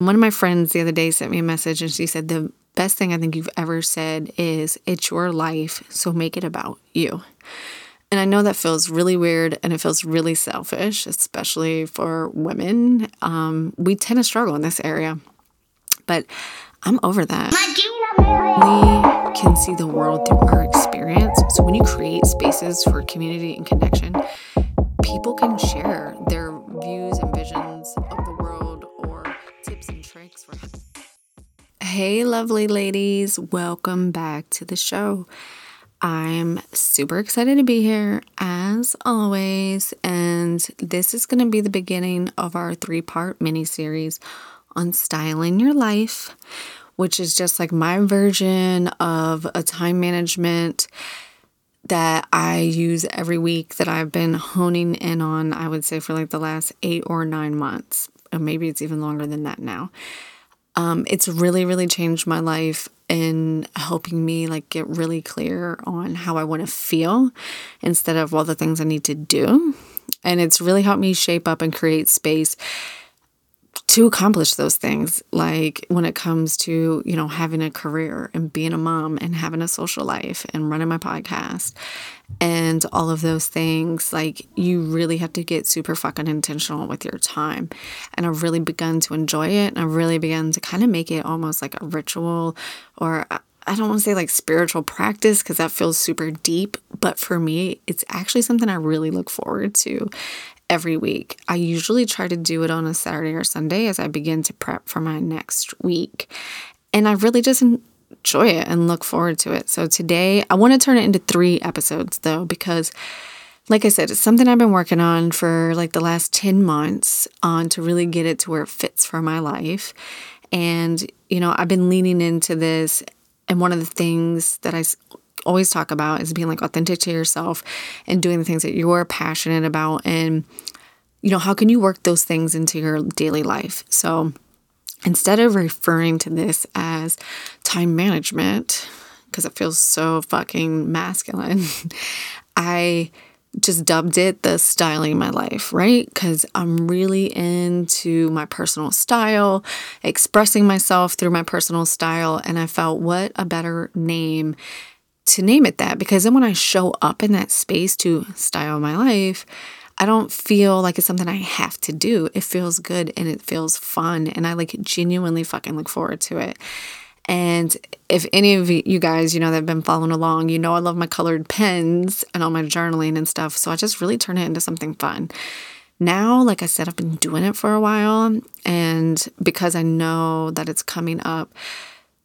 One of my friends the other day sent me a message and she said, The best thing I think you've ever said is, It's your life, so make it about you. And I know that feels really weird and it feels really selfish, especially for women. Um, we tend to struggle in this area, but I'm over that. We can see the world through our experience. So when you create spaces for community and connection, people can share their Hey, lovely ladies, welcome back to the show. I'm super excited to be here as always, and this is going to be the beginning of our three part mini series on styling your life, which is just like my version of a time management that I use every week that I've been honing in on, I would say, for like the last eight or nine months. Maybe it's even longer than that now. Um, it's really, really changed my life in helping me like get really clear on how I want to feel instead of all the things I need to do. And it's really helped me shape up and create space to accomplish those things like when it comes to you know having a career and being a mom and having a social life and running my podcast and all of those things like you really have to get super fucking intentional with your time. And i've really begun to enjoy it and i've really begun to kind of make it almost like a ritual or uh, I don't want to say like spiritual practice because that feels super deep, but for me, it's actually something I really look forward to every week. I usually try to do it on a Saturday or Sunday as I begin to prep for my next week. And I really just enjoy it and look forward to it. So today, I want to turn it into three episodes though, because like I said, it's something I've been working on for like the last 10 months on to really get it to where it fits for my life. And, you know, I've been leaning into this. And one of the things that I always talk about is being like authentic to yourself and doing the things that you're passionate about and you know how can you work those things into your daily life so instead of referring to this as time management because it feels so fucking masculine i just dubbed it the styling my life, right? Because I'm really into my personal style, expressing myself through my personal style. And I felt what a better name to name it that because then when I show up in that space to style my life, I don't feel like it's something I have to do. It feels good and it feels fun. And I like genuinely fucking look forward to it. And if any of you guys, you know, that have been following along, you know, I love my colored pens and all my journaling and stuff. So I just really turn it into something fun. Now, like I said, I've been doing it for a while. And because I know that it's coming up,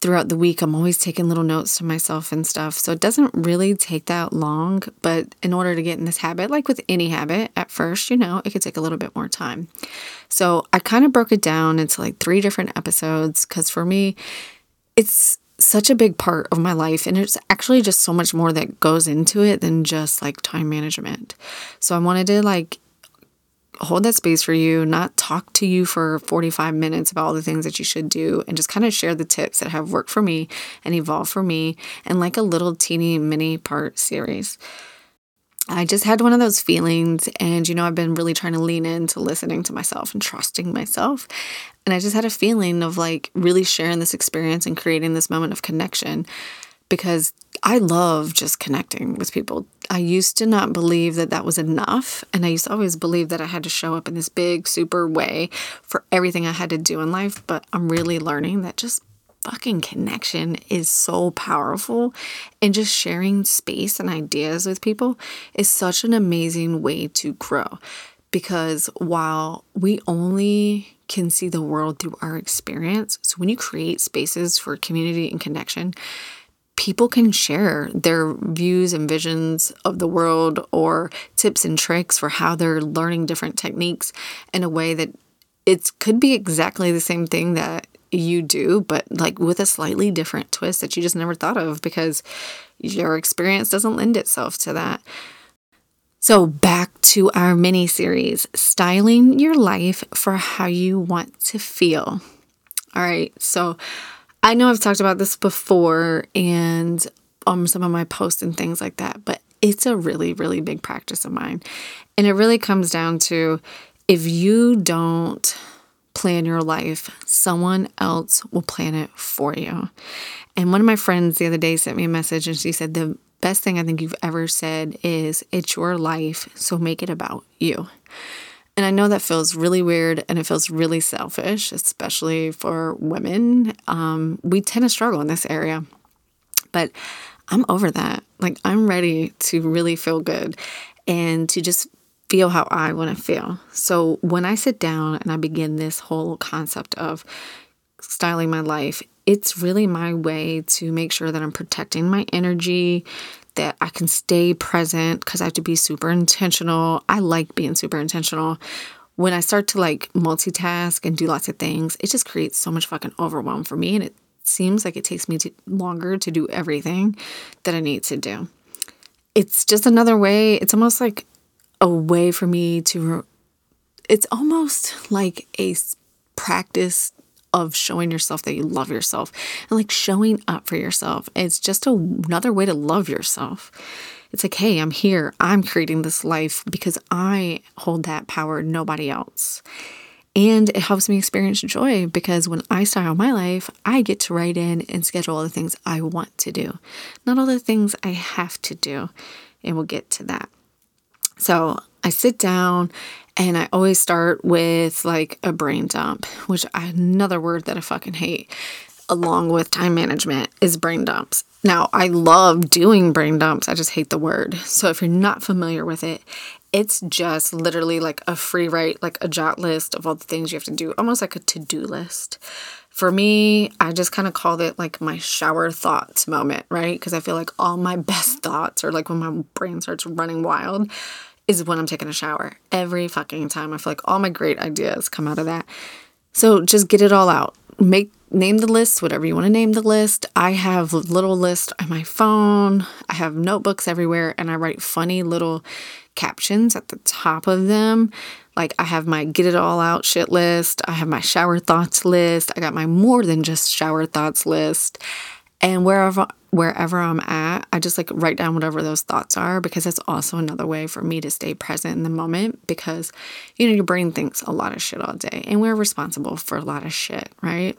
throughout the week, I'm always taking little notes to myself and stuff. So it doesn't really take that long. But in order to get in this habit, like with any habit, at first, you know, it could take a little bit more time. So I kind of broke it down into like three different episodes because for me, it's such a big part of my life and it's actually just so much more that goes into it than just like time management. So I wanted to like hold that space for you, not talk to you for 45 minutes about all the things that you should do, and just kind of share the tips that have worked for me and evolved for me, and like a little teeny mini part series. I just had one of those feelings, and you know, I've been really trying to lean into listening to myself and trusting myself. And I just had a feeling of like really sharing this experience and creating this moment of connection because I love just connecting with people. I used to not believe that that was enough. And I used to always believe that I had to show up in this big, super way for everything I had to do in life. But I'm really learning that just fucking connection is so powerful. And just sharing space and ideas with people is such an amazing way to grow. Because while we only can see the world through our experience, so when you create spaces for community and connection, people can share their views and visions of the world or tips and tricks for how they're learning different techniques in a way that it could be exactly the same thing that you do, but like with a slightly different twist that you just never thought of because your experience doesn't lend itself to that. So, back to our mini series styling your life for how you want to feel. All right, so I know I've talked about this before and on um, some of my posts and things like that, but it's a really, really big practice of mine. And it really comes down to if you don't plan your life someone else will plan it for you. And one of my friends the other day sent me a message and she said, The best thing I think you've ever said is, It's your life, so make it about you. And I know that feels really weird and it feels really selfish, especially for women. Um, we tend to struggle in this area. But I'm over that. Like, I'm ready to really feel good and to just feel how I want to feel. So, when I sit down and I begin this whole concept of styling my life, it's really my way to make sure that I'm protecting my energy, that I can stay present because I have to be super intentional. I like being super intentional. When I start to like multitask and do lots of things, it just creates so much fucking overwhelm for me. And it seems like it takes me to, longer to do everything that I need to do. It's just another way, it's almost like a way for me to, it's almost like a practice of showing yourself that you love yourself and like showing up for yourself. It's just a, another way to love yourself. It's like, hey, I'm here. I'm creating this life because I hold that power, nobody else. And it helps me experience joy because when I style my life, I get to write in and schedule all the things I want to do, not all the things I have to do. And we'll get to that. So I sit down and I always start with like a brain dump, which another word that I fucking hate, along with time management, is brain dumps. Now, I love doing brain dumps. I just hate the word. So if you're not familiar with it, it's just literally like a free write, like a jot list of all the things you have to do, almost like a to do list. For me, I just kind of called it like my shower thoughts moment, right? Because I feel like all my best thoughts are like when my brain starts running wild is when I'm taking a shower. Every fucking time. I feel like all my great ideas come out of that. So just get it all out. Make name the list, whatever you want to name the list. I have little list on my phone. I have notebooks everywhere and I write funny little captions at the top of them. Like I have my get it all out shit list. I have my shower thoughts list. I got my more than just shower thoughts list. And wherever wherever I'm at, I just like write down whatever those thoughts are because that's also another way for me to stay present in the moment because you know your brain thinks a lot of shit all day and we're responsible for a lot of shit, right?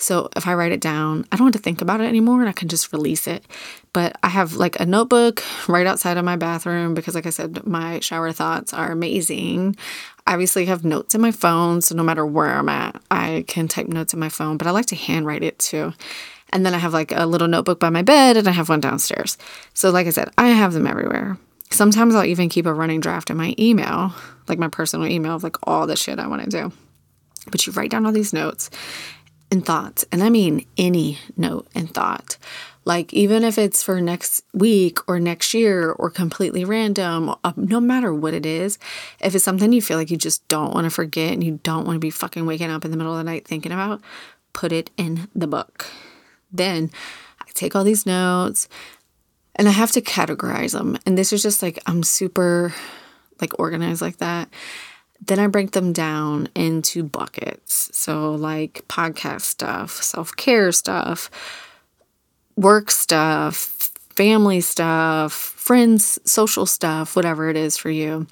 So if I write it down, I don't have to think about it anymore and I can just release it. But I have like a notebook right outside of my bathroom because, like I said, my shower thoughts are amazing. I obviously have notes in my phone, so no matter where I'm at, I can type notes in my phone, but I like to handwrite it too. And then I have like a little notebook by my bed and I have one downstairs. So, like I said, I have them everywhere. Sometimes I'll even keep a running draft in my email, like my personal email of like all the shit I want to do. But you write down all these notes and thoughts, and I mean any note and thought. Like, even if it's for next week or next year or completely random, uh, no matter what it is, if it's something you feel like you just don't want to forget and you don't want to be fucking waking up in the middle of the night thinking about, put it in the book. Then I take all these notes and I have to categorize them. And this is just like, I'm super like organized like that. Then I break them down into buckets. So, like podcast stuff, self care stuff, work stuff, family stuff, friends, social stuff, whatever it is for you.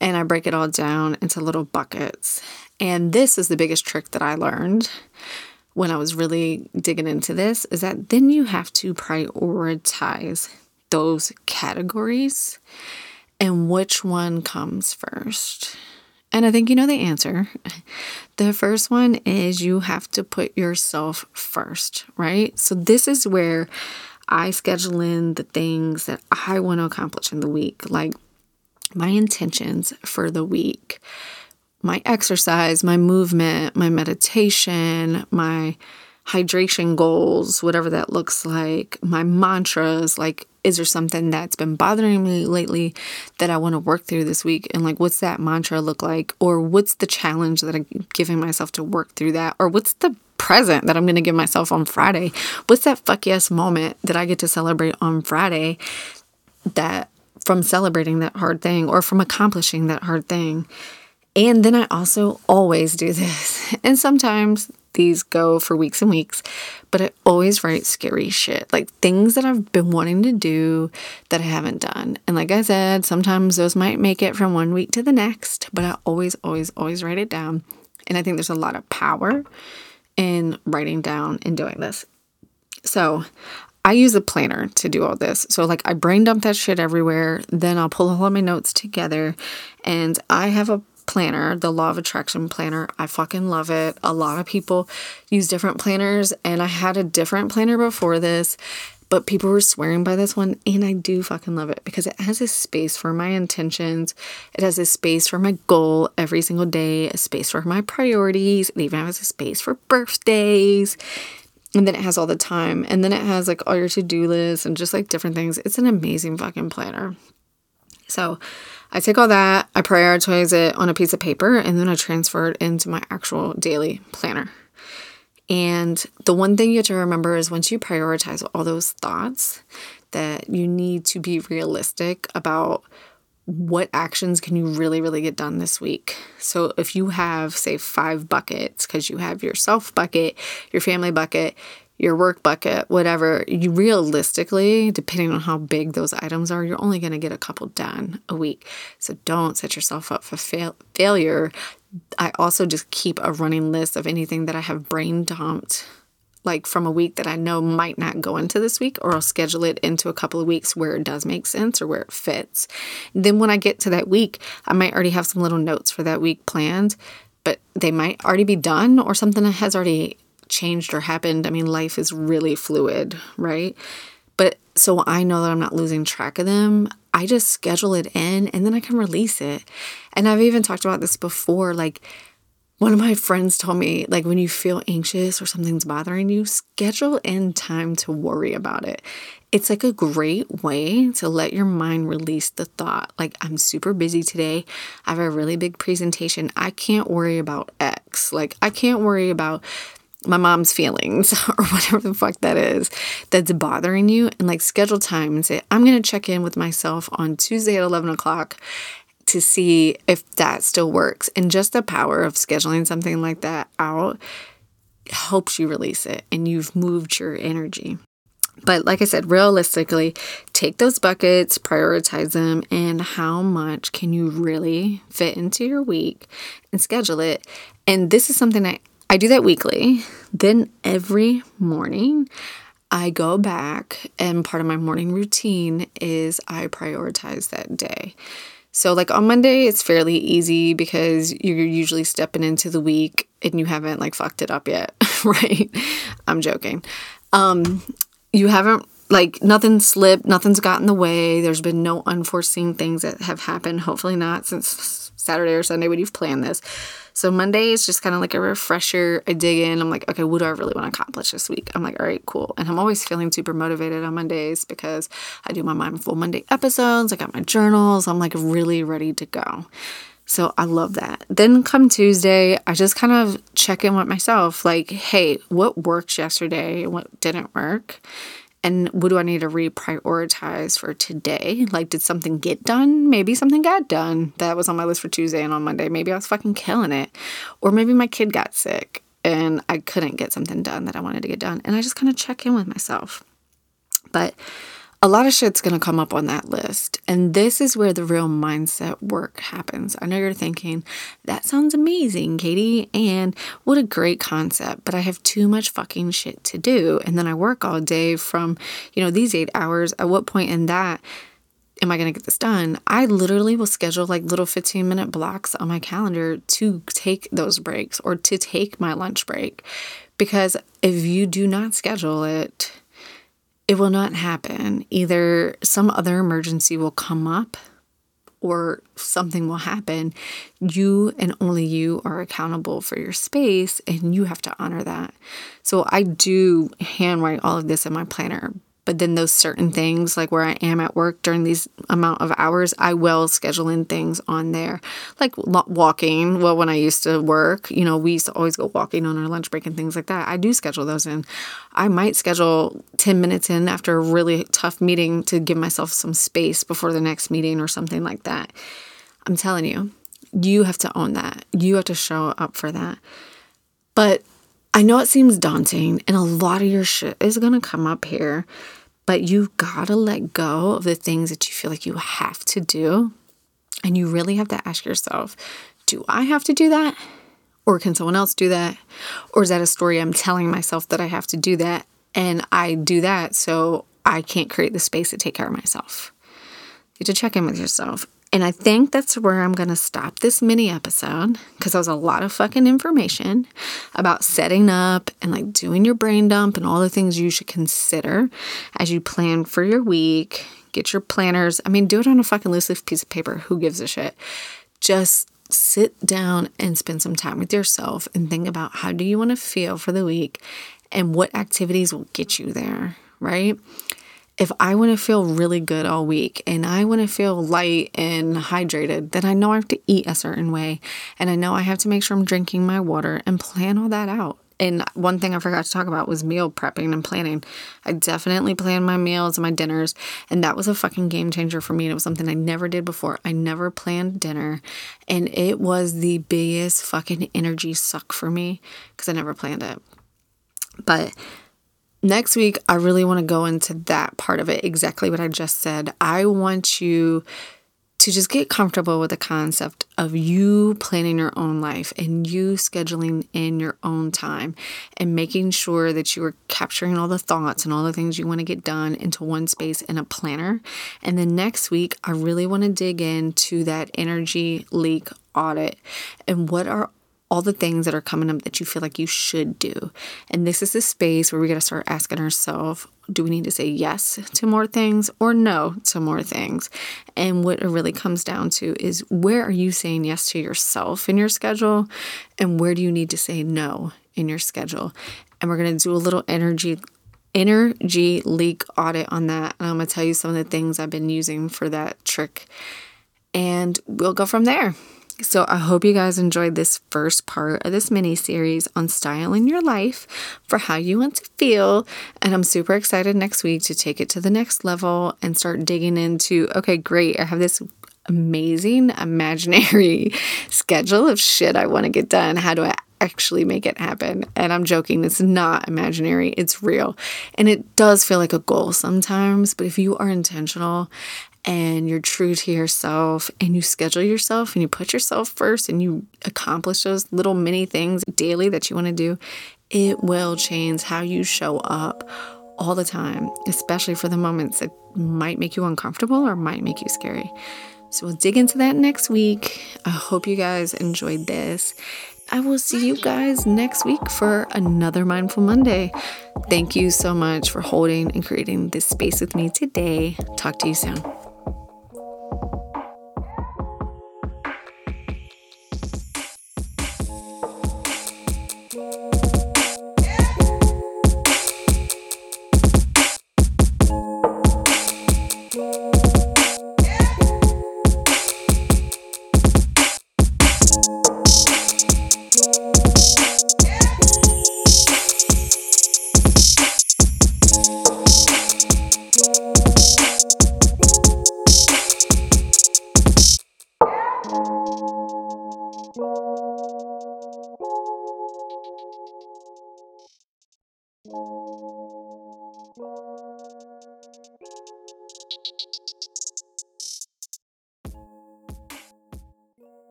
And I break it all down into little buckets. And this is the biggest trick that I learned when I was really digging into this is that then you have to prioritize those categories and which one comes first. And I think you know the answer. The first one is you have to put yourself first, right? So this is where I schedule in the things that I want to accomplish in the week, like my intentions for the week my exercise, my movement, my meditation, my hydration goals, whatever that looks like, my mantras, like is there something that's been bothering me lately that I want to work through this week? And like, what's that mantra look like? Or what's the challenge that I'm giving myself to work through that? Or what's the present that I'm going to give myself on Friday? What's that fuck yes moment that I get to celebrate on Friday that from celebrating that hard thing or from accomplishing that hard thing? And then I also always do this. And sometimes these go for weeks and weeks, but I always write scary shit, like things that I've been wanting to do that I haven't done. And like I said, sometimes those might make it from one week to the next, but I always, always, always write it down. And I think there's a lot of power in writing down and doing this. So I use a planner to do all this. So, like, I brain dump that shit everywhere. Then I'll pull all of my notes together. And I have a planner, the Law of Attraction planner. I fucking love it. A lot of people use different planners. And I had a different planner before this. But people were swearing by this one, and I do fucking love it because it has a space for my intentions. It has a space for my goal every single day, a space for my priorities. It even has a space for birthdays and then it has all the time and then it has like all your to-do lists and just like different things it's an amazing fucking planner so i take all that i prioritize it on a piece of paper and then i transfer it into my actual daily planner and the one thing you have to remember is once you prioritize all those thoughts that you need to be realistic about what actions can you really, really get done this week? So, if you have, say, five buckets, because you have your self bucket, your family bucket, your work bucket, whatever, you realistically, depending on how big those items are, you're only going to get a couple done a week. So, don't set yourself up for fail- failure. I also just keep a running list of anything that I have brain dumped like from a week that I know might not go into this week, or I'll schedule it into a couple of weeks where it does make sense or where it fits. Then when I get to that week, I might already have some little notes for that week planned, but they might already be done or something that has already changed or happened. I mean, life is really fluid, right? But so I know that I'm not losing track of them. I just schedule it in and then I can release it. And I've even talked about this before like one of my friends told me, like, when you feel anxious or something's bothering you, schedule in time to worry about it. It's like a great way to let your mind release the thought, like, I'm super busy today. I have a really big presentation. I can't worry about X. Like, I can't worry about my mom's feelings or whatever the fuck that is that's bothering you and like schedule time and say i'm going to check in with myself on tuesday at 11 o'clock to see if that still works. And just the power of scheduling something like that out helps you release it and you've moved your energy. But like I said, realistically, take those buckets, prioritize them, and how much can you really fit into your week and schedule it. And this is something I, I do that weekly. Then every morning, I go back, and part of my morning routine is I prioritize that day. So, like on Monday, it's fairly easy because you're usually stepping into the week and you haven't like fucked it up yet, right? I'm joking. Um, you haven't like nothing slipped, nothing's got in the way. There's been no unforeseen things that have happened. Hopefully, not since Saturday or Sunday when you've planned this. So Monday is just kind of like a refresher. I dig in. I'm like, okay, what do I really want to accomplish this week? I'm like, all right, cool. And I'm always feeling super motivated on Mondays because I do my Mindful Monday episodes. I got my journals. I'm like really ready to go. So I love that. Then come Tuesday, I just kind of check in with myself like, hey, what worked yesterday? What didn't work? And what do I need to reprioritize for today? Like, did something get done? Maybe something got done that was on my list for Tuesday and on Monday. Maybe I was fucking killing it. Or maybe my kid got sick and I couldn't get something done that I wanted to get done. And I just kind of check in with myself. But a lot of shit's going to come up on that list. And this is where the real mindset work happens. I know you're thinking, that sounds amazing, Katie, and what a great concept, but I have too much fucking shit to do. And then I work all day from, you know, these eight hours. At what point in that am I going to get this done? I literally will schedule like little 15 minute blocks on my calendar to take those breaks or to take my lunch break. Because if you do not schedule it, it will not happen. Either some other emergency will come up or something will happen. You and only you are accountable for your space and you have to honor that. So I do handwrite all of this in my planner, but then those certain things like where i am at work during these amount of hours i will schedule in things on there. Like walking. Well when i used to work you know we used to always go walking on our lunch break and things like that. I do schedule those in. I might schedule 10 minutes in after a really tough meeting to give myself some space before the next meeting or something like that. I'm telling you you have to own that. You have to show up for that. But I know it seems daunting and a lot of your shit is to come up here, but you've got to let go of the things that you feel like you have to do. And you really have to ask yourself, do I have to do that? Or can someone else do that? Or is that a story I'm telling myself that I have to do that? And I do that so I can't create the space to take care of myself. You have to check in with yourself. And I think that's where I'm going to stop this mini episode because that was a lot of fucking information about setting up and like doing your brain dump and all the things you should consider as you plan for your week. Get your planners. I mean, do it on a fucking loose leaf piece of paper. Who gives a shit? Just sit down and spend some time with yourself and think about how do you want to feel for the week and what activities will get you there, right? If I want to feel really good all week and I want to feel light and hydrated, then I know I have to eat a certain way. And I know I have to make sure I'm drinking my water and plan all that out. And one thing I forgot to talk about was meal prepping and planning. I definitely plan my meals and my dinners, and that was a fucking game changer for me. And it was something I never did before. I never planned dinner, and it was the biggest fucking energy suck for me because I never planned it. But next week, I really want to go into that part of it, exactly what I just said. I want you to just get comfortable with the concept of you planning your own life and you scheduling in your own time and making sure that you are capturing all the thoughts and all the things you want to get done into one space in a planner. And then next week, I really want to dig into that energy leak audit and what are all the things that are coming up that you feel like you should do. And this is the space where we got to start asking ourselves do we need to say yes to more things or no to more things? And what it really comes down to is where are you saying yes to yourself in your schedule? And where do you need to say no in your schedule? And we're going to do a little energy energy leak audit on that. And I'm going to tell you some of the things I've been using for that trick. And we'll go from there. So I hope you guys enjoyed this first part of this mini series on style in your life for how you want to feel. And I'm super excited next week to take it to the next level and start digging into okay, great, I have this amazing imaginary schedule of shit I want to get done. How do I actually make it happen. And I'm joking, it's not imaginary, it's real. And it does feel like a goal sometimes, but if you are intentional and you're true to yourself and you schedule yourself and you put yourself first and you accomplish those little mini things daily that you want to do, it will change how you show up all the time, especially for the moments that might make you uncomfortable or might make you scary. So we'll dig into that next week. I hope you guys enjoyed this. I will see you guys next week for another Mindful Monday. Thank you so much for holding and creating this space with me today. Talk to you soon.